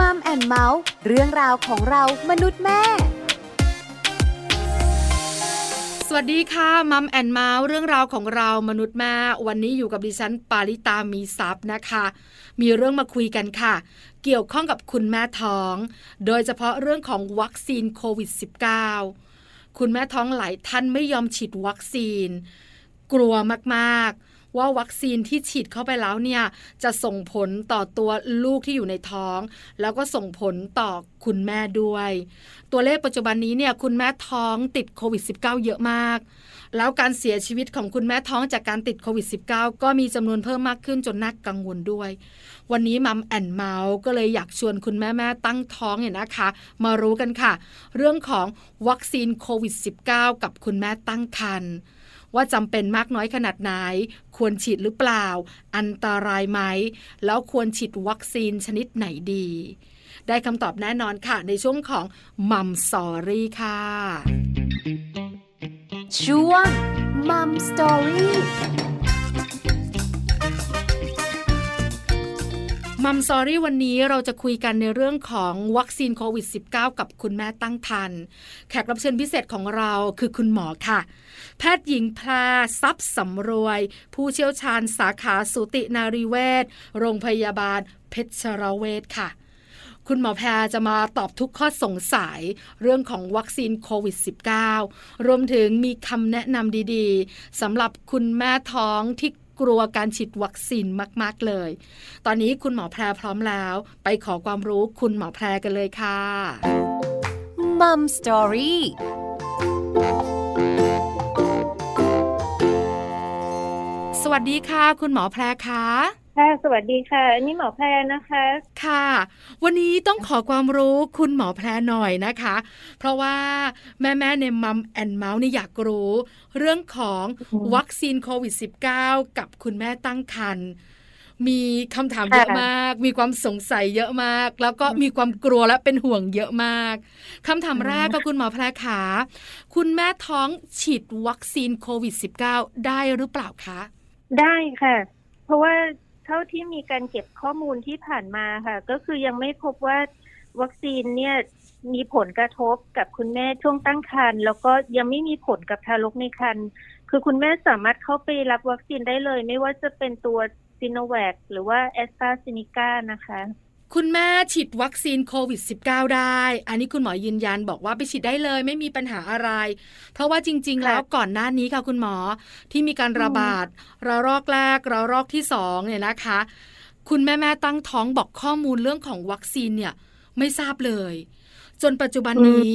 Mom and Mouth เรื่องราวของเรามนุษย์แม่ สวัสดีค่ะ Mom and Mouth เรื่องราวของเรามนุษย์แม่ วันนี้อยู่กับดิฉันปาริตามีซัพ์นะคะ มีเรื่องมาคุยกันค่ะ เกี่ยวข้องกับคุณแม่ท้อง โดยเฉพาะเรื่องของวัคซีนโควิด -19 คุณแม่ท้องหลายท่านไม่ยอมฉีดวัคซีน กลัวมากๆ ว่าวัคซีนที่ฉีดเข้าไปแล้วเนี่ยจะส่งผลต่อตัวลูกที่อยู่ในท้อง แล้วก็ส่งผลต่อคุณแม่ด้วย ตัวเลขปัจจุบันนี้เนี่ยคุณแม่ท้องติดโควิด -19 เยอะมาก แล้วการเสียชีวิตของคุณแม่ท้องจากการติดโควิด -19 ก็มีจำนวนเพิ่มมากขึ้นจนน่ากังวลด้วย วันนี้มัมแอนเมาส์ก็เลยอยากชวนคุณแม่แม่ตั้งท้องเนี่ยนะคะ มารู้กันค่ะ เรื่องของวัคซีนโควิด -19 กับคุณแม่ตั้งครรภ์ ว่าจำเป็นมากน้อยขนาดไหน ควรฉีดหรือเปล่า อันตรายไหม แล้วควรฉีดวัคซีนชนิดไหนดี ได้คำตอบแน่นอนค่ะ ในช่วงของ Mom Story ค่ะ ช่วง Mom Story Mom Story วันนี้เราจะคุยกันในเรื่องของวัคซีนโควิด -19 กับคุณแม่ตั้งครรภ์แขกรับเชิญพิเศษของเราคือคุณหมอค่ะ แพทย์หญิงแพรทรัพย์สำรวย ผู้เชี่ยวชาญสาขาสูตินารีเวชโรงพยาบาลเพชรเวชค่ะ คุณหมอแพรจะมาตอบทุกข้อสงสัยเรื่องของวัคซีนโควิด -19 รวมถึงมีคำแนะนำดีๆสำหรับคุณแม่ท้องที่ กลัวการฉีดวัคซีนมาก ๆ เลย ตอนนี้คุณหมอแพรพร้อมแล้ว ไปขอความรู้คุณหมอแพรกันเลยค่ะ Mom Story สวัสดีค่ะ คุณหมอแพรคะ ค่ะ สวัสดีค่ะ นี่หมอแพรนะคะ ค่ะ วันนี้ต้องขอความรู้คุณหมอแพรหน่อยนะคะ เพราะว่าแม่แม่ใน Mom and Mouth นี่อยากรู้ เรื่องของวัคซีนโควิด -19 กับคุณแม่ตั้งครรภ์มีคำถามเยอะมาก มีความสงสัยเยอะมาก แล้วก็มีความกลัวและเป็นห่วงเยอะมากคำถามแรกก็คุณหมอแพรขา คุณแม่ท้องฉีดวัคซีนโควิด -19 ได้หรือเปล่าคะ ได้ค่ะ เพราะว่า เท่าที่มีการเก็บข้อมูลที่ผ่านมาค่ะ ก็คือยังไม่พบว่าวัคซีนเนี่ยมีผลกระทบกับคุณแม่ช่วงตั้งครรภ์แล้วก็ยังไม่มีผลกับทารกในครรภ์คือคุณแม่สามารถเข้าไปรับวัคซีนได้เลย ไม่ว่าจะเป็นตัวซีโนแวคหรือว่าแอสตราเซเนกานะคะ คุณแม่ฉีดวัคซีนโควิด -19 ได้ อันนี้คุณหมอยืนยันบอกว่าไปฉีดได้เลยไม่มีปัญหาอะไร เพราะว่าจริง ๆ แล้วก่อนหน้านี้ค่ะคุณหมอที่มีการระบาดระลอกแรกระลอกที่สองเนี่ยนะคะ คุณแม่แม่ตั้งท้องบอกข้อมูลเรื่องของวัคซีนเนี่ยไม่ทราบเลย จนปัจจุบันนี้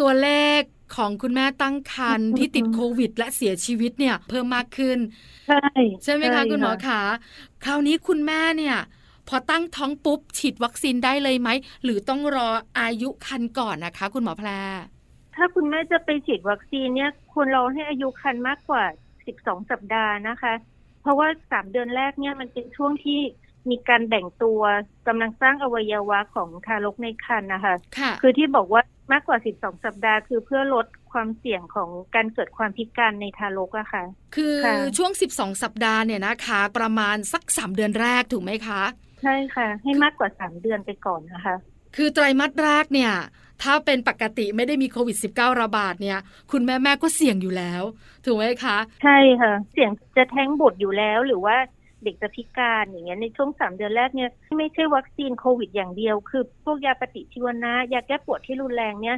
ตัวเลขของคุณแม่ตั้งครรภ์ที่ติดโควิด และเสียชีวิตเนี่ยเพิ่มมากขึ้น ใช่ใช่ไหมคะคุณหมอคะคราวนี้คุณแม่เนี่ย พอตั้งท้องปุ๊บ ฉีดวัคซีนได้เลยไหม หรือต้องรออายุคันก่อนนะคะ คุณหมอแพรถ้าคุณแม่จะไปฉีดวัคซีนเนี่ยควรรอให้อายุคันมากกว่า 12 สัปดาห์นะคะ เพราะว่าสามเดือนแรกเนี่ยมันเป็นช่วงที่มีการแบ่งตัวกำลังสร้างอวัยวะของทารกในครรภ์นะคะค่ะคือที่บอกว่ามากกว่า 12 สัปดาห์ คือเพื่อลดความเสี่ยงของการเกิดความพิการในทารกอะค่ะ คือช่วง 12 สัปดาห์เนี่ยนะคะ ประมาณสัก 3 เดือนแรกถูกไหมคะ ใช่ค่ะ ให้มากกว่าสามเดือนไปก่อนนะคะ คือไตรมาสแรกเนี่ย ถ้าเป็นปกติไม่ได้มีโควิด -19 ระบาดเนี่ย คุณแม่แม่ก็เสี่ยงอยู่แล้ว ถูกไหมคะ ใช่ค่ะ เสี่ยงจะแท้งบุตรอยู่แล้วหรือว่าเด็กจะพิการอย่างเงี้ยในช่วงสามเดือนแรกเนี่ยไม่ใช่วัคซีนโควิดอย่างเดียว คือพวกยาปฏิชีวนะยาแก้ปวดที่รุนแรงเนี่ย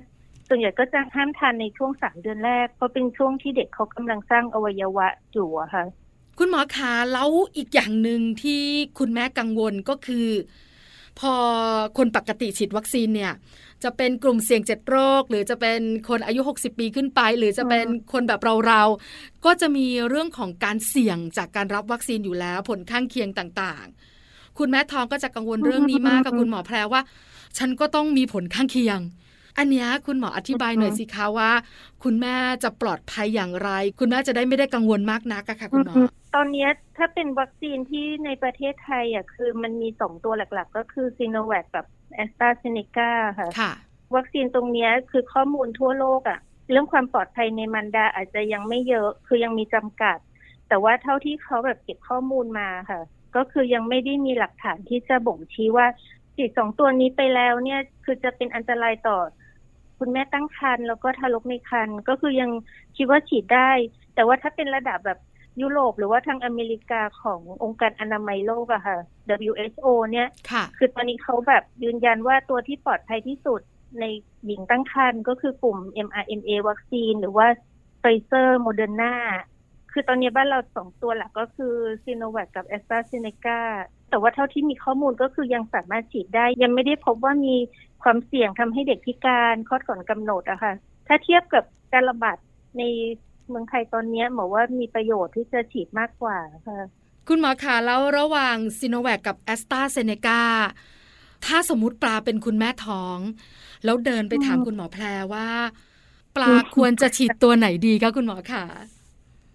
ส่วนใหญ่ก็จะห้ามทานในช่วงสามเดือนแรก เพราะเป็นช่วงที่เด็กเขากำลังสร้างอวัยวะอยู่อะค่ะ คุณหมอคะแล้วอีกอย่างหนึ่งที่คุณแม่กังวลก็คือ พอคนปกติฉีดวัคซีนเนี่ย จะเป็นกลุ่มเสี่ยงเจ็ดโรค หรือจะเป็นคนอายุ 60 ปีขึ้นไป หรือจะเป็นคนแบบเราๆก็จะมีเรื่องของการเสี่ยงจากการรับวัคซีนอยู่แล้วผลข้างเคียงต่างๆ คุณแม่ทองก็จะกังวลเรื่องนี้มากกับคุณหมอแพรว่า ฉันก็ต้องมีผลข้างเคียงอันนี้คุณหมออธิบายหน่อยสิคะว่า คุณแม่จะปลอดภัยอย่างไร คุณแม่จะได้ไม่ได้กังวลมากนักค่ะคุณหมอ ตอนนี้ถ้าเป็นวัคซีนที่ในประเทศไทยอะคือมันมีสองตัวหลัก ๆ ก็คือซีโนแวคกับแอสตราเซเนกาค่ะค่ะ วัคซีนตรงนี้คือข้อมูลทั่วโลกอะ เรื่องความปลอดภัยในมันดาอาจจะยังไม่เยอะ คือยังมีจำกัด แต่ว่าเท่าที่เขาแบบเก็บข้อมูลมาค่ะ ก็คือยังไม่ได้มีหลักฐานที่จะบ่งชี้ว่าฉีดสองตัวนี้ไปแล้วเนี่ย คือจะเป็นอันตรายต่อ คุณแม่ตั้งครรภ์แล้วก็ทารกในครรภ์ก็คือยังคิดว่าฉีดได้ แต่ว่าถ้าเป็นระดับแบบ ยุโรปหรือว่าทางอเมริกาขององค์การอนามัยโลกอะค่ะ WHO เนี่ยค่ะคือตอนนี้เขาแบบยืนยันว่าตัวที่ปลอดภัยที่สุดในหญิงตั้งครรภ์ก็คือกลุ่ม mRNA วัคซีน หรือว่าไฟเซอร์โมเดอร์นาคือตอนนี้บ้านเราสองตัวหลักก็คือซีโนแวคกับแอสตราเซเนกาแต่ว่าเท่าที่มีข้อมูลก็คือยังสามารถฉีดได้ ยังไม่ได้พบว่ามีความเสี่ยงทำให้เด็กพิการคลอดก่อนกำหนดอะค่ะ ถ้าเทียบกับการระบาดใน เมืองไทยตอนนี้หมอว่ามีประโยชน์ที่จะฉีดมากกว่าค่ะคุณหมอคะแล้วระหว่างซีโนแวคกับแอสตราเซเนกาถ้าสมมติปลาเป็นคุณแม่ท้อง แล้วเดินไปถามอืมคุณหมอแพรว่า ปลาควรจะฉีดตัวไหนดีคะคุณหมอคะ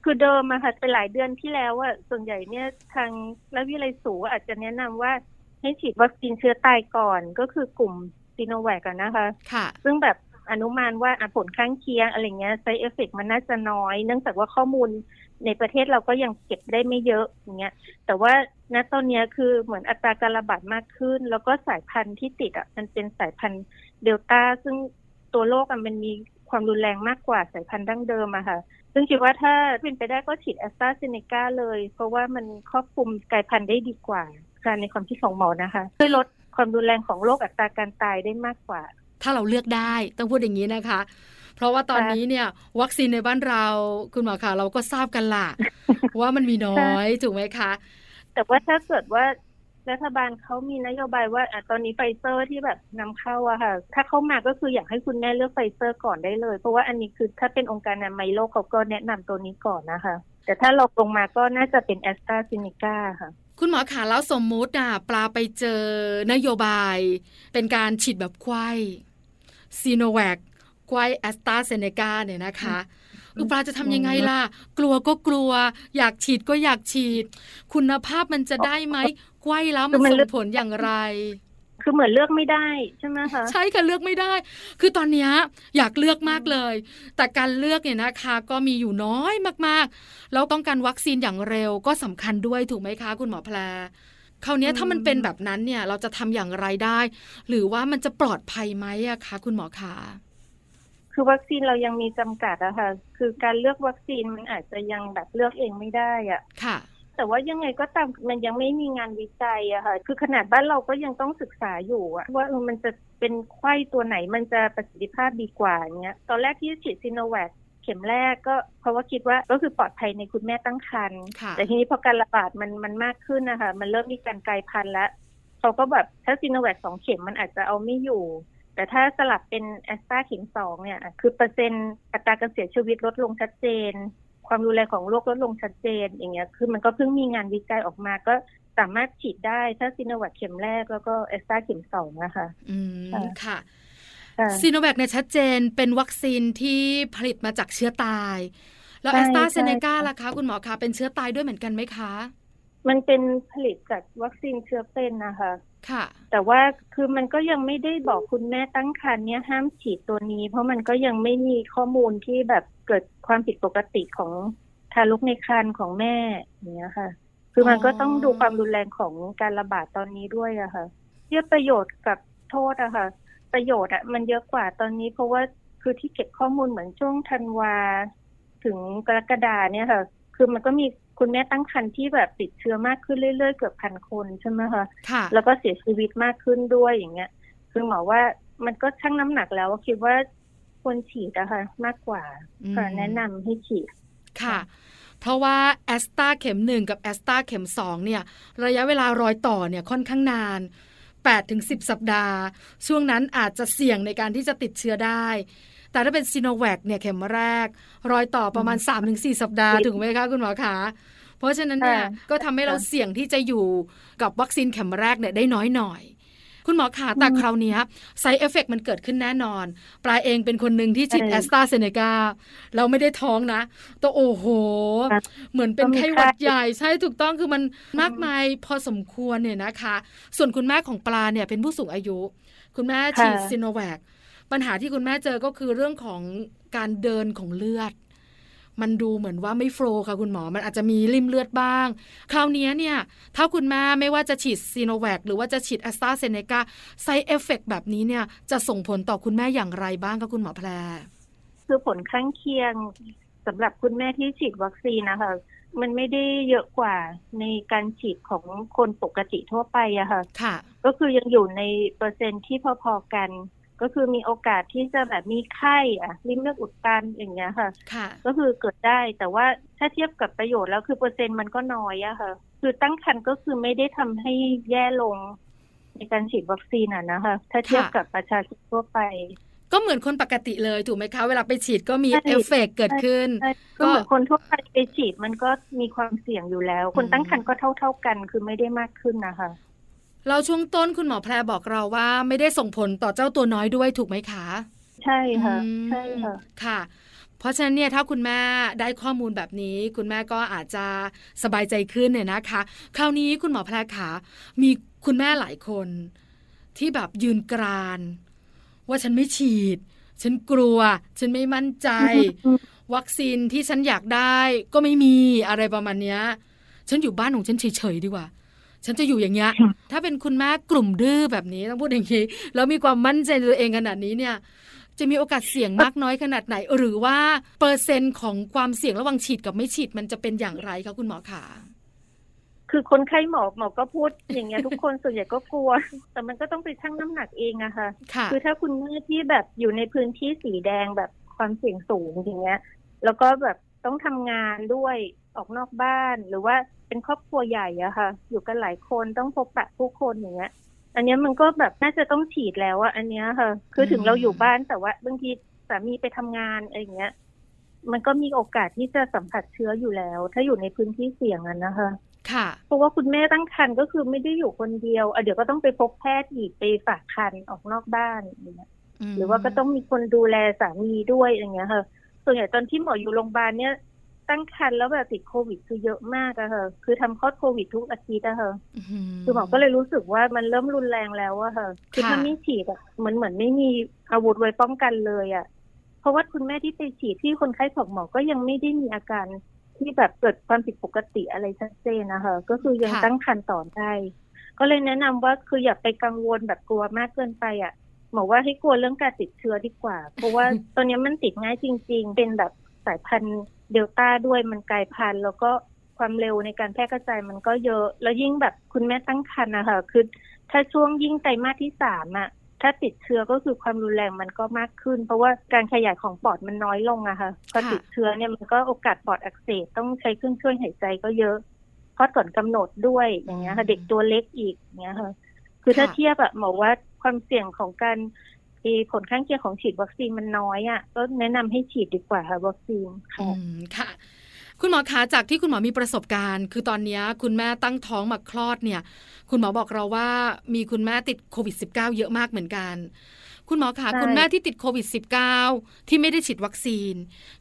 คือเดิมอะค่ะเป็นหลายเดือนที่แล้วอะส่วนใหญ่เนี่ยทางราชวิทยาลัยสูติอาจจะแนะนำว่าให้ฉีดวัคซีนเชื้อตายก่อนก็คือกลุ่มซีโนแวคกันนะคะ ค่ะ ซึ่งแบบ อนุมานว่าอะผลข้างเคียงอะไรเงี้ย side effect มันน่าจะน้อย เนื่องจากว่าข้อมูลในประเทศเราก็ยังเก็บได้ไม่เยอะอย่างเงี้ย แต่ว่าณตอนนี้คือเหมือนอัตราการระบาดมากขึ้น แล้วก็สายพันธุ์ที่ติดอะมันเป็นสายพันธุ์เดลต้า ซึ่งตัวโรคมันมีความรุนแรงมากกว่าสายพันธุ์ดั้งเดิมอะค่ะ ซึ่งคิดว่าถ้าเป็นไปได้ก็ฉีดแอสตราเซเนกาเลย เพราะว่ามันครอบคลุมกลายพันธุ์ได้ดีกว่าการในความคิดของหมอนะคะช่วยลดความรุนแรงของโรคอัตราการตายได้มากกว่า ถ้าเราเลือกได้ต้องพูดอย่างนี้นะคะ เพราะว่าตอนนี้เนี่ยวัคซีนในบ้านเราคุณหมอคะเราก็ทราบกันล่ะว่ามันมีน้อยถูกไหมคะ แต่ว่าถ้าเกิดว่ารัฐบาลเขามีนโยบายว่าอะตอนนี้ไฟเซอร์ที่แบบนำเข้าอะค่ะ ถ้าเข้ามาก็คืออยากให้คุณแม่เลือกไฟเซอร์ก่อนได้เลย เพราะว่าอันนี้คือถ้าเป็นองค์การอนามัยโลกเขาก็แนะนำตัวนี้ก่อนนะคะ แต่ถ้าเราลงมาก็น่าจะเป็นแอสตราเซเนกาค่ะ คุณหมอขาแล้วสมมุติอะปลาไปเจอนโยบาย เป็นการฉีดแบบไข้ ซีโนแวคไข้แอสตราเซเนกาเนี่ยนะคะคือปลาจะทำยังไงล่ะ กลัวก็กลัว อยากฉีดก็อยากฉีด คุณภาพมันจะได้ไหมไข้แล้วมันคือมันส่เลืงอกผลอย่างไร คือเหมือนเลือกไม่ได้ใช่ไหมคะใช่ค่ะเลือกไม่ได้ คือตอนเนี้ยอยากเลือกมากเลย แต่การเลือกเนี่ยนะคะ ก็มีอยู่น้อยมากๆ แล้วต้องการวัคซีนอย่างเร็วก็สำคัญด้วยถูกไหมคะ คุณหมอแพร คราวเนี้ยถ้ามันเป็นแบบนั้นเนี่ย เราจะทำอย่างไรได้ หรือว่ามันจะปลอดภัยไหมอะคะคุณหมอคะคือวัคซีนเรายังมีจำกัดอะค่ะ คือการเลือกวัคซีนมันอาจจะยังแบบเลือกเองไม่ได้อะค่ะ แต่ว่ายังไงก็ตามมันยังไม่มีงานวิจัยอะค่ะ คือขนาดบ้านเราก็ยังต้องศึกษาอยู่อะว่าเออมันจะเป็นไข้ตัวไหนมันจะประสิทธิภาพดีกว่าอย่างเงี้ย ตอนแรกที่ฉีดซีโนแวค เข็มแรกก็เพราะว่าคิดว่าก็คือปลอดภัยในคุณแม่ตั้งครรภ์ค่ะแต่ทีนี้พอการระบาดมันมันมากขึ้นนะคะมันเริ่มมีการกลายพันธุ์แล้วเขาก็แบบถ้าซีโนแวคสองเข็มมันอาจจะเอาไม่อยู่ แต่ถ้าสลับเป็นแอสตราเข็มสองเนี่ย คือเปอร์เซ็นต์อัตราการเสียชีวิตลดลงชัดเจน ความรุนแรงของโรคลดลงชัดเจน อย่างเงี้ยคือมันก็เพิ่งมีงานวิจัยออกมาก็สามารถฉีดได้ถ้าซีโนแวคเข็มแรกแล้วก็แอสตราเข็มสองนะคะอืมค่ะค่ะค่ะ ซีโนแวคเนี่ยชัดเจนเป็นวัคซีนที่ผลิตมาจากเชื้อตาย แล้วใช่แอสตราเซเนกาใช่ค่ะล่ะคะ คุณหมอคะเป็นเชื้อตายด้วยเหมือนกันไหมคะ มันเป็นผลิตจากวัคซีนเชื้อเป็นนะคะ ค่ะ แต่ว่าคือมันก็ยังไม่ได้บอกคุณแม่ตั้งครรภ์เนี่ยห้ามฉีดตัวนี้ เพราะมันก็ยังไม่มีข้อมูลที่แบบเกิดความผิดปกติของทารกในครรภ์ของแม่อย่างเงี้ยค่ะ คือมันก็ต้องดูความรุนแรงของการระบาดตอนนี้ด้วยอะค่ะเทียบประโยชน์กับโทษอะค่ะ ประโยชน์อะมันเยอะกว่าตอนนี้เพราะว่าคือที่เก็บข้อมูลเหมือนช่วงธันวา ถึงกรกฎาเนี่ยค่ะ คือมันก็มีคุณแม่ตั้งครรภ์ที่แบบติดเชื้อมากขึ้นเรื่อยๆ เกือบพันคนใช่ไหมคะค่ะแล้วก็เสียชีวิตมากขึ้นด้วยอย่างเงี้ย คือหมอว่ามันก็ชั่งน้ำหนักแล้วคิดว่าควรฉีดนะคะมากกว่าอืมค่ะแนะนำให้ฉีดค่ะ เพราะว่าแอสตราเข็มหนึ่งกับแอสตราเข็มสองเนี่ย ระยะเวลารอยต่อเนี่ยค่อนข้างนาน 8ถึง10 สัปดาห์ ช่วงนั้นอาจจะเสี่ยงในการที่จะติดเชื้อได้ แต่ถ้าเป็นซีโนแวคเนี่ยเข็มแรก รอยต่อประมาณ 3-4 สัปดาห์อืมถึงไหมคะคุณหมอคะเพราะฉะนั้นเนี่ยค่ะก็ทำให้เราค่ะเสี่ยงที่จะอยู่กับวัคซีนเข็มแรกเนี่ยได้น้อยหน่อย คุณหมอคะแต่อืมคราวเนี้ย side effect มันเกิดขึ้นแน่นอน ปลาเองเป็นคนหนึ่งที่ฉีดเออแอสตราเซเนกาเราไม่ได้ท้องนะตัวโอ้โหค่ะเหมือนเป็นก็มีไข้หวัดค่าใหญ่ใช่ถูกต้องคือมันมากมายพอสมควรเนี่ยนะคะ ส่วนคุณแม่ของปลาเนี่ยเป็นผู้สูงอายุ คุณแม่ฉีดค่ะซิโนแวคปัญหาที่คุณแม่เจอก็คือเรื่องของการเดินของเลือด มันดูเหมือนว่าไม่ flow ค่ะคุณหมอ มันอาจจะมีลิ่มเลือดบ้าง คราวนี้เนี่ยถ้าคุณแม่ไม่ว่าจะฉีดซีโนแวคหรือว่าจะฉีดแอสตราเซเนกา side effect แบบนี้เนี่ยจะส่งผลต่อคุณแม่อย่างไรบ้างคะคุณหมอแพรคือผลข้างเคียงสำหรับคุณแม่ที่ฉีดวัคซีนนะคะมันไม่ได้เยอะกว่าในการฉีดของคนปกติทั่วไปอะค่ะ ค่ะ ก็คือยังอยู่ในเปอร์เซ็นต์ที่พอๆกัน ก็คือมีโอกาสที่จะแบบมีไข้อะลิ่มเลือดอุดตันอย่างเงี้ยค่ะค่ะ ก็คือเกิดได้แต่ว่าถ้าเทียบกับประโยชน์แล้วคือเปอร์เซ็นต์มันก็น้อยอะค่ะ คือตั้งครรภ์ก็คือไม่ได้ทำให้แย่ลงในการฉีดวัคซีนอะนะคะถ้าเทียบกับประชาชนทั่วไป ก็เหมือนคนปกติเลยถูกไหมคะ เวลาไปฉีดก็มี side effect เกิดขึ้นใช่ก็เหมือนคนทั่วไปไปฉีดมันก็มีความเสี่ยงอยู่แล้ว คนตั้งครรภ์ก็เท่า ๆกันคือไม่ได้มากขึ้นนะคะ เราช่วงต้นคุณหมอแพรบอกเราว่าไม่ได้ส่งผลต่อเจ้าตัวน้อยด้วยถูกไหมคะ ใช่ค่ะอืมใช่ค่ะค่ะ เพราะฉะนั้นเนี่ยถ้าคุณแม่ได้ข้อมูลแบบนี้ คุณแม่ก็อาจจะสบายใจขึ้นเนี่ยนะคะ คราวนี้คุณหมอแพรขามีคุณแม่หลายคน ที่แบบยืนกราน ว่าฉันไม่ฉีด ฉันกลัว ฉันไม่มั่นใจ วัคซีนที่ฉันอยากได้ก็ไม่มีอะไรประมาณเนี้ย ฉันอยู่บ้านของฉันเฉยๆดีกว่า ฉันจะอยู่อย่างเงี้ยค่ะถ้าเป็นคุณแม่กลุ่มดื้อแบบนี้ต้องพูดอย่างนี้แล้วมีความมั่นใจในตัวเองขนาดนี้เนี่ย จะมีโอกาสเสี่ยงมากน้อยขนาดไหน หรือว่าเปอร์เซ็นต์ของความเสี่ยงระหว่างฉีดกับไม่ฉีดมันจะเป็นอย่างไรคะคุณหมอขาคือคนไข้หมอหมอก็พูดอย่างเงี้ยทุกคนส่วนใหญ่ก็กลัว แต่มันก็ต้องไปชั่งน้ำหนักเองอะค่ะค่ะ คือถ้าคุณแม่ที่แบบอยู่ในพื้นที่สีแดงแบบความเสี่ยงสูงอย่างเงี้ย แล้วก็แบบต้องทำงานด้วยออกนอกบ้านหรือว่า เป็นครอบครัวใหญ่อะค่ะ อยู่กันหลายคนต้องพบปะผู้คนอย่างเงี้ย อันเนี้ยมันก็แบบน่าจะต้องฉีดแล้วอะอันเนี้ยค่ะ คือถึงเราอยู่บ้านแต่ว่าบางทีสามีไปทำงานอะไรอย่างเงี้ย มันก็มีโอกาสที่จะสัมผัสเชื้ออยู่แล้ว ถ้าอยู่ในพื้นที่เสี่ยงอะนะคะค่ะเพราะว่าคุณแม่ตั้งครรภ์ก็คือไม่ได้อยู่คนเดียวอะเดี๋ยวก็ต้องไปพบแพทย์อีกไปฝากครรภ์ออกนอกบ้านอย่างเงี้ยมหรือว่าก็ต้องมีคนดูแลสามีด้วยอย่างเงี้ยค่ะ ส่วนใหญ่ตอนที่หมออยู่โรงพยาบาลเนี่ย ตั้งครรภ์แล้วแบบติดโควิดคือเยอะมากอะค่ะคือทำคลอดโควิดทุกอาทิตย์อะค่ะคือหมอก็เลยรู้สึกว่ามันเริ่มรุนแรงแล้วอะค่ะคือค่ะถ้าไม่ฉีดอะเหมือนเหมือนไม่มีอาวุธไว้ป้องกันเลยอะเพราะว่าคุณแม่ที่ไปฉีดที่คนไข้ของหมอก็ยังไม่ได้มีอาการที่แบบเกิดความผิดปกติอะไรชัดเจนนะคะก็คือยังค่ะตั้งครรภ์ต่อได้ก็เลยแนะนำว่าคืออย่าไปกังวลแบบกลัวมากเกินไปอะหมอว่าให้กลัวเรื่องการติดเชื้อดีกว่า เพราะว่าตอนนี้มันติดง่ายจริง ๆ เป็นแบบสายพันธุ์ เดลต้าด้วยมันกลายพันธุ์แล้วก็ความเร็วในการแพร่กระจายมันก็เยอะ แล้วยิ่งแบบคุณแม่ตั้งครรภ์นะคะคือถ้าช่วงยิ่งไตรมาสที่สามอะถ้าติดเชื้อก็คือความรุนแรงมันก็มากขึ้น เพราะว่าการขยายของปอดมันน้อยลงอะค่ะพอติดเชื้อเนี่ยมันก็โอกาสปอดอักเสบต้องใช้เครื่องช่วยหายใจก็เยอะคลอดก่อนกำหนดด้วยอย่างเงี้ยค่ะ เด็กตัวเล็กอีกอย่างเงี้ยค่ะ คือถ้าเทียบอะหมอว่าความเสี่ยงของการ มีผลข้างเคียงของฉีดวัคซีนมันน้อยอะก็แนะนำให้ฉีดดีกว่าค่ะวัคซีนค่ะค่ะ คุณหมอคะจากที่คุณหมอมีประสบการณ์ คือตอนนี้คุณแม่ตั้งท้องมาคลอดเนี่ย คุณหมอบอกเราว่ามีคุณแม่ติดโควิด -19 เยอะมากเหมือนกัน คุณหมอคะใช่คุณแม่ที่ติดโควิด -19 ที่ไม่ได้ฉีดวัคซีน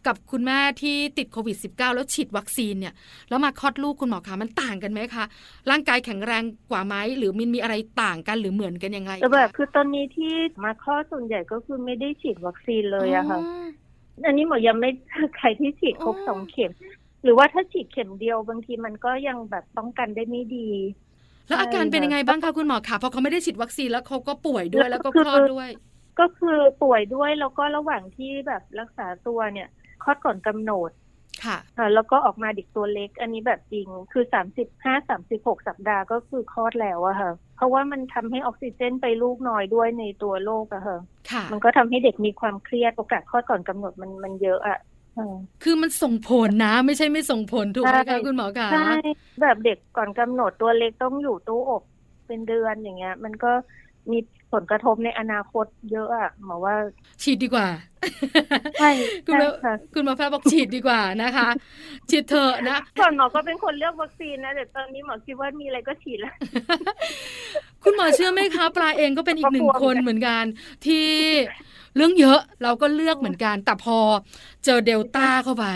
กับคุณแม่ที่ติดโควิด -19 แล้วฉีดวัคซีนเนี่ยแล้วมาคลอดลูกคุณหมอคะมันต่างกันไหมคะ ร่างกายแข็งแรงกว่าไหมหรือมันมีอะไรต่างกันหรือเหมือนกันยังไงแต่แบบคือตอนนี้ที่มาคลอดส่วนใหญ่ก็คือไม่ได้ฉีดวัคซีนเลยอะค่ะอ๋ออันนี้หมอยังไม่เจอใครที่ฉีดครบอ๋อสองเข็ม หรือว่าถ้าฉีดเข็มเดียวบางทีมันก็ยังแบบป้องกันได้ไม่ดี แล้วอาการเป็นยังไงบ้างคะคุณหมอคะเพราะเขาไม่ได้ฉีดวัคซีนแล้วเขาก็ป่วยด้วยแล้วก็คือคลอดด้วย ก็คือป่วยด้วยแล้วก็ระหว่างที่แบบรักษาตัวเนี่ยคลอดก่อนกำหนดค่ะค่ะแล้วก็ออกมาเด็กตัวเล็ก อันนี้แบบจริงคือสามสิบห้าสามสิบหกสัปดาห์ก็คือคลอดแล้วอะค่ะ เพราะว่ามันทำให้ออกซิเจนไปลูกน้อยด้วยในตัวโรคอะค่ะค่ะมันก็ทำให้เด็กมีความเครียดโอกาสคลอดก่อนกำหนดมันมันเยอะอะเออคือมันส่งผลนะ ไม่ใช่ไม่ส่งผลถูกไหมใช่คะคุณหมอคะใช่แบบเด็กก่อนกำหนดตัวเล็กต้องอยู่ตู้อบเป็นเดือนอย่างเงี้ย มันก็มี ผลกระทบในอนาคตเยอะอะหมอว่า ฉีดดีกว่าใช่คุณใช่หมอค่ะคุณหมอแพทย์บอกฉีดดีกว่านะคะ ฉีดเถอะนะก่อนหมอก็เป็นคนเลือกวัคซีนนะแต่ตอนนี้หมอคิดว่ามีอะไรก็ฉีดแล้วคุณหมอเชื่อไหมคะปลาเองก็เป็นอีกหนึ่งก็กลัวคนเหมือนกันที่เรื่องเยอะเราก็เลือกเหมือนกัน แต่พอเจอเดลต้าเข้าไป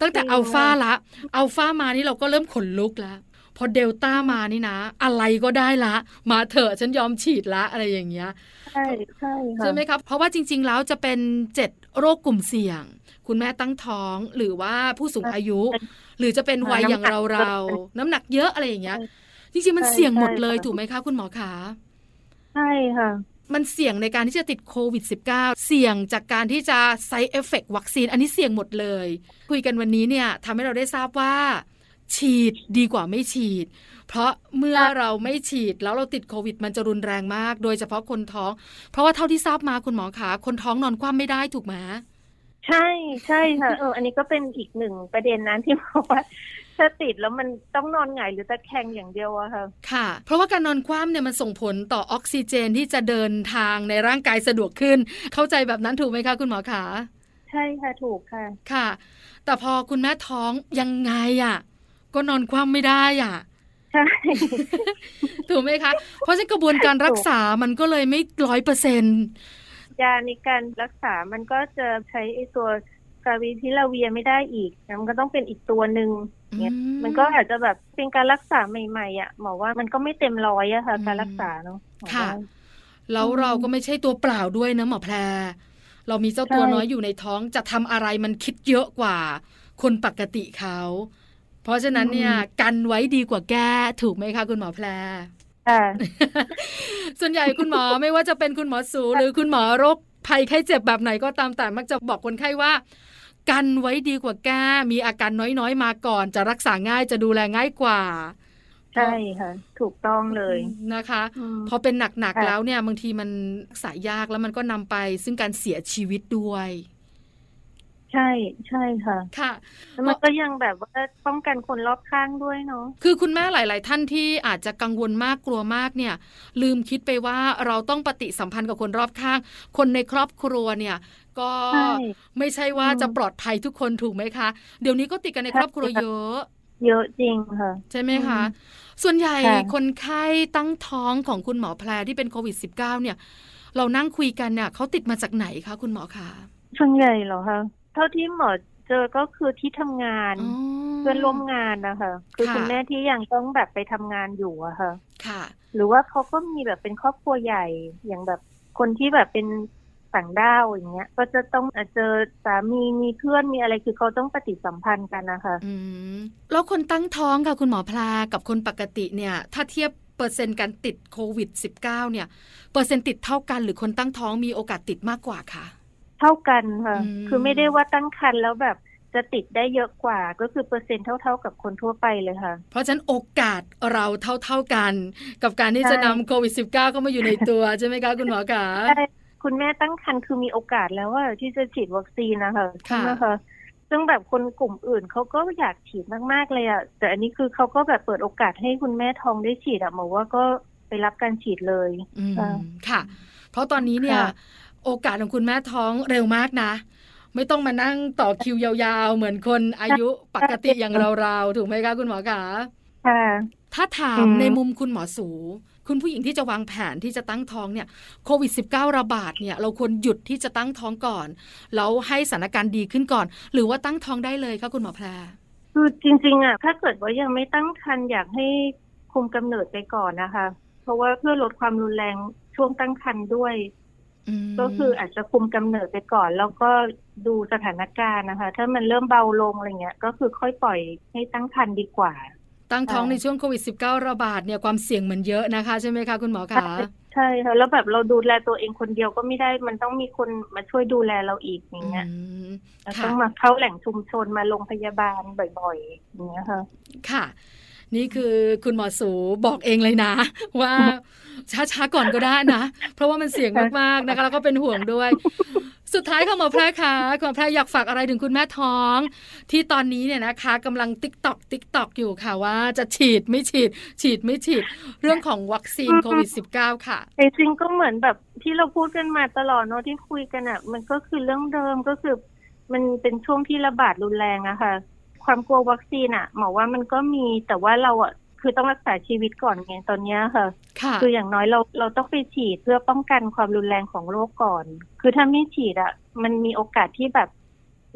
ตั้งแต่จริงอัลฟาละอัลฟามานี่เราก็เริ่มขนลุกแล้ว พอเดลต้ามานี่นะ อะไรก็ได้ละ มาเถอะฉันยอมฉีดละอะไรอย่างเงี้ยใช่ใช่ค่ะใช่ไหมครับ เพราะว่าจริง ๆ แล้วจะเป็นเจ็ดโรคกลุ่มเสี่ยง คุณแม่ตั้งท้องหรือว่าผู้สูงอายุ หรือจะเป็นวัยอย่างเราเราๆน้ำหนักเยอะอะไรอย่างเงี้ยจริงๆมันเสี่ยงหมดเลยถูกไหมคะ คุณหมอขาใช่ค่ะมันเสี่ยงในการที่จะติดโควิด -19 เสี่ยงจากการที่จะside effect วัคซีน อันนี้เสี่ยงหมดเลย คุยกันวันนี้เนี่ยทำให้เราได้ทราบว่า ฉีดดีกว่าไม่ฉีด เพราะเมื่อเราไม่ฉีดแล้วเราติดโควิด มันจะรุนแรงมาก โดยเฉพาะคนท้อง เพราะว่าเท่าที่ทราบมาคุณหมอขาคนท้องนอนคว่ำไม่ได้ถูกไหมใช่ใช่ค่ะเอออันนี้ก็เป็นอีกหนึ่งประเด็นนั้นที่บอกว่าถ้าติดแล้วมันต้องนอนหงายหรือตะแคงอย่างเดียวอะค่ะ ค่ะ เพราะว่าการนอนคว่ำเนี่ยมันส่งผลต่อออกซิเจนที่จะเดินทางในร่างกายสะดวกขึ้น เข้าใจแบบนั้นถูกไหมคะคุณหมอขา ใช่ค่ะถูกค่ะ ค่ะ แต่พอคุณแม่ท้องยังไงอะ่ะ ก็นอนคว่ำไม่ได้อะใช่ถูกไหมคะ เพราะฉะนั้นกระบวนการรักษามันก็เลยไม่ร้อยเปอร์เซ็นต์ยาในการรักษามันก็จะใช้ไอ้ตัวฟาวิพิลาเวียไม่ได้อีกนะมันก็ต้องเป็นอีกตัวหนึ่งเนี่ยมันก็อาจจะแบบเป็นการรักษาใหม่ๆอะหมอว่ามันก็ไม่เต็มร้อยอะค่ะ การรักษาเนาะหมอค่ะว่าแล้วอืมเราก็ไม่ใช่ตัวเปล่าด้วยนะหมอแพร เรามีเจ้าตัวใช่น้อยอยู่ในท้องจะทำอะไรมันคิดเยอะกว่า คนปกติเขา เพราะฉะนั้นเนี่ยกันไว้ดีกว่าแก้ถูกไหมคะคุณหมอแพรค่ะส่วนใหญ่คุณหมอไม่ว่าจะเป็นคุณหมอสูหรือคุณหมอโรคภัยไข้เจ็บแบบไหนก็ตามแต่มักจะบอกคนไข้ว่า กันไว้ดีกว่าแก้มีอาการน้อยๆมาก่อน จะรักษาง่ายจะดูแลง่ายกว่าใช่ค่ะ ถูกต้องเลยนะคะอืมพอเป็นหนักๆค่ะแล้วเนี่ยบางทีมันรักษายากแล้วมันก็นำไปซึ่งการเสียชีวิตด้วย ใช่ใช่ค่ะ ค่ะแล้วมันก็ยังแบบว่าป้องกันคนรอบข้างด้วยเนาะคือคุณแม่หลาย ๆ ท่านที่อาจจะกังวลมากกลัวมากเนี่ย ลืมคิดไปว่าเราต้องปฏิสัมพันธ์กับคนรอบข้าง คนในครอบครัวเนี่ยก็ใช่ไม่ใช่ว่าอืมจะปลอดภัยทุกคนถูกไหมคะ เดี๋ยวนี้ก็ติดกันในครอบครัวใช่ค่ะเยอะ เยอะจริงค่ะ ใช่ไหมคะอืส่วนใหญ่ค่ะคนไข้ตั้งท้องของคุณหมอแพรที่เป็นโควิด -19 เนี่ย เรานั่งคุยกันเนี่ยเขาติดมาจากไหนคะคุณหมอคะส่วนใหญ่เหรอคะ เท่าที่หมอเจอก็คือที่ทำงานอ๋อเพื่อนร่วมงานนะคะคือค่ะคุณแม่ที่ยังต้องแบบไปทำงานอยู่อะค่ะ ค่ะ หรือว่าเขาก็มีแบบเป็นครอบครัวใหญ่อย่างแบบคนที่แบบเป็นต่างด้าวอย่างเงี้ย ก็จะต้องอาจเจอสามีมีเพื่อนมีอะไรคือเขาต้องปฏิสัมพันธ์กันนะคะอืมแล้วคนตั้งท้องค่ะคุณหมอแพรกับคนปกติเนี่ย ถ้าเทียบเปอร์เซ็นต์การติดโควิด -19 เนี่ย เปอร์เซ็นต์ติดเท่ากันหรือคนตั้งท้องมีโอกาสติดมากกว่าค่ะ เท่ากันค่ะอืมคือไม่ได้ว่าตั้งครรภ์แล้วแบบจะติดได้เยอะกว่าก็คือเปอร์เซ็นต์เท่า ๆกับคนทั่วไปเลยค่ะ เพราะฉะนั้นโอกาสเราเท่า ๆกัน กับการที่ใช่จะนำโควิด -19 เข้ามาอยู่ในตัว ใช่ไหมคะคุณหมอคะใช่คุณแม่ตั้งครรภ์คือมีโอกาสแล้วว่าที่จะฉีดวัคซีนนะคะใช่ไหมคะซึ่งแบบคนกลุ่มอื่นเขาก็อยากฉีดมากๆเลยอะแต่อันนี้คือเขาก็แบบเปิดโอกาสให้คุณแม่ท้องได้ฉีดอะหมอว่าก็ไปรับการฉีดเลยอืมค่ะค่ะ เพราะตอนนี้เนี่ยค่ะ โอกาสของคุณแม่ท้องเร็วมากนะ ไม่ต้องมานั่งต่อคิวยาวๆ เหมือนคนอายุปกติอย่างเราๆ ถูกไหมคะคุณหมอคะค่ะถ้าถามอืมในมุมคุณหมอสู คุณผู้หญิงที่จะวางแผนที่จะตั้งท้องเนี่ยโควิด -19 ระบาดเนี่ยเราควรหยุดที่จะตั้งท้องก่อนแล้วให้สถานการณ์ดีขึ้นก่อน หรือว่าตั้งท้องได้เลยคะคุณหมอแพรคือจริงๆอะถ้าเกิดว่ายังไม่ตั้งครรภ์อยากให้คุมกำเนิดไปก่อนนะคะ เพราะว่าเพื่อลดความรุนแรงช่วงตั้งครรภ์ด้วยม ก็คืออาจจะคุมกำเนิดไปก่อน แล้วก็ดูสถานการณ์นะคะ ถ้ามันเริ่มเบาลงอะไรเงี้ย ก็คือค่อยปล่อยให้ตั้งครรภ์ดีกว่า ตั้งท้องค่ะในช่วงโควิด -19 ระบาดเนี่ยความเสี่ยงมันเยอะนะคะ ใช่ไหมคะคุณหมอคะใช่ค่ะแล้วแบบเราดูแลตัวเองคนเดียวก็ไม่ได้มันต้องมีคนมาช่วยดูแลเราอีกอย่างเงี้ยอืมเราค่ะต้องมาเข้าแหล่งชุมชนมาโรงพยาบาลบ่อยๆอย่างเงี้ยค่ะ ค่ะ นี่คือคุณหมอสูบอกเองเลยนะ ว่าช้าๆก่อนก็ได้นะ เพราะว่ามันเสี่ยงมากๆนะคะแล้วก็เป็นห่วงด้วย สุดท้ายค่ะหมอแพรคะคุณหมอแพรอยากฝากอะไรถึงคุณแม่ท้อง ที่ตอนนี้เนี่ยนะคะกำลัง tick tock tick tock อยู่ค่ะว่าจะฉีดไม่ฉีด ฉีดไม่ฉีด เรื่องของวัคซีนโควิด -19 ค่ะแต่จริงก็เหมือนแบบที่เราพูดกันมาตลอดเนาะที่คุยกันอะ มันก็คือเรื่องเดิมก็คือมันเป็นช่วงที่ระบาดรุนแรงอะค่ะ ความกลัววัคซีนอะหมอว่ามันก็มีแต่ว่าเราอะคือต้องรักษาชีวิตก่อนไงตอนเนี้ยค่ะค่ะคืออย่างน้อยเราเราต้องไปฉีดเพื่อป้องกันความรุนแรงของโรคก่อน คือถ้าไม่ฉีดอะมันมีโอกาสที่แบบ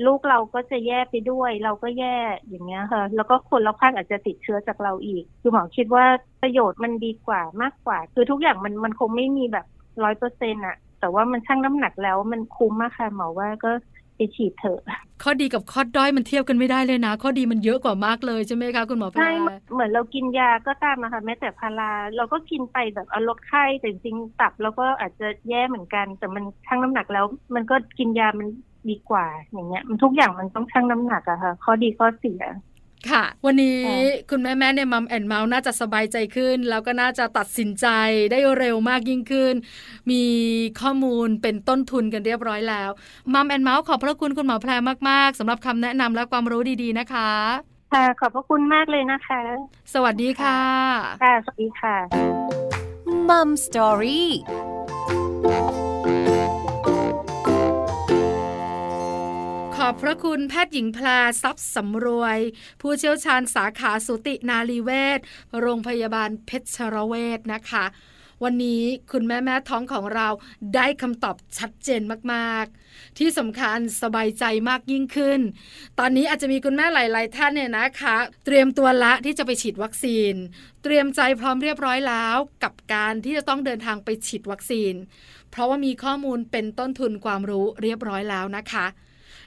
ลูกเราก็จะแย่ไปด้วย เราก็แย่อย่างเงี้ยค่ะ แล้วก็คนรอบข้างอาจจะติดเชื้อจากเราอีก คือหมอคิดว่าประโยชน์มันดีกว่ามากกว่า คือทุกอย่างมันมันคงไม่มีแบบร้อยเปอร์เซ็นต์อะแต่ว่ามันชั่งน้ำหนักแล้วมันคุ้มมากค่ะหมอว่าก็ ไปฉีดเถอะ ข้อดีกับข้อด้อยมันเทียบกันไม่ได้เลยนะ ข้อดีมันเยอะกว่ามากเลยใช่ไหมคะคุณหมอแพรใช่เหมือนเรากินยาก็ตามนะคะแม้แต่พาราเราก็กินไปแบบเอาลดไข้แต่จริงๆตับเราก็อาจจะแย่เหมือนกัน แต่มันชั่งน้ำหนักแล้ว มันก็กินยามันดีกว่าอย่างเงี้ย มันทุกอย่างมันต้องชั่งน้ำหนักอะค่ะ ข้อดีข้อเสีย ค่ะ วันนี้ค่ะคุณแม่แม่ในมัมแอนเมาส์น่าจะสบายใจขึ้น แล้วก็น่าจะตัดสินใจได้เร็วมากยิ่งขึ้น มีข้อมูลเป็นต้นทุนกันเรียบร้อยแล้วมัมแอนเมาส์ขอบพระคุณคุณหมอแพรมาก ๆสำหรับคำแนะนำและความรู้ดี ๆ นะคะค่ะขอบพระคุณมากเลยนะคะ สวัสดีค่ะค่ะสวัสดีค่ะมัมสตอรี่ อบพระคุณแพทย์หญิงแพรทรัพย์สำรวย ผู้เชี่ยวชาญสาขาสูตินารีเวชโรงพยาบาลเพชรเวชนะคะ วันนี้คุณแม่แม่ท้องของเราได้คำตอบชัดเจนมากๆ ที่สำคัญสบายใจมากยิ่งขึ้น ตอนนี้อาจจะมีคุณแม่หลาย ๆ ท่านเนี่ยนะคะ เตรียมตัวละที่จะไปฉีดวัคซีน เตรียมใจพร้อมเรียบร้อยแล้วกับการที่จะต้องเดินทางไปฉีดวัคซีน เพราะว่ามีข้อมูลเป็นต้นทุนความรู้เรียบร้อยแล้วนะคะ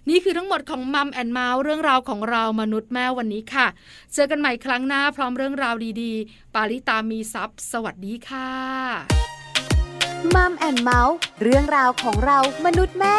นี่คือทั้งหมดของมัมแอนเมาส์เรื่องราวของเรามนุษย์แม่วันนี้ค่ะ เจอกันใหม่ครั้งหน้าพร้อมเรื่องราวดีๆ ปาลิตามีซัพ์สวัสดีค่ะมัมแอนเมาส์เรื่องราวของเรามนุษย์แม่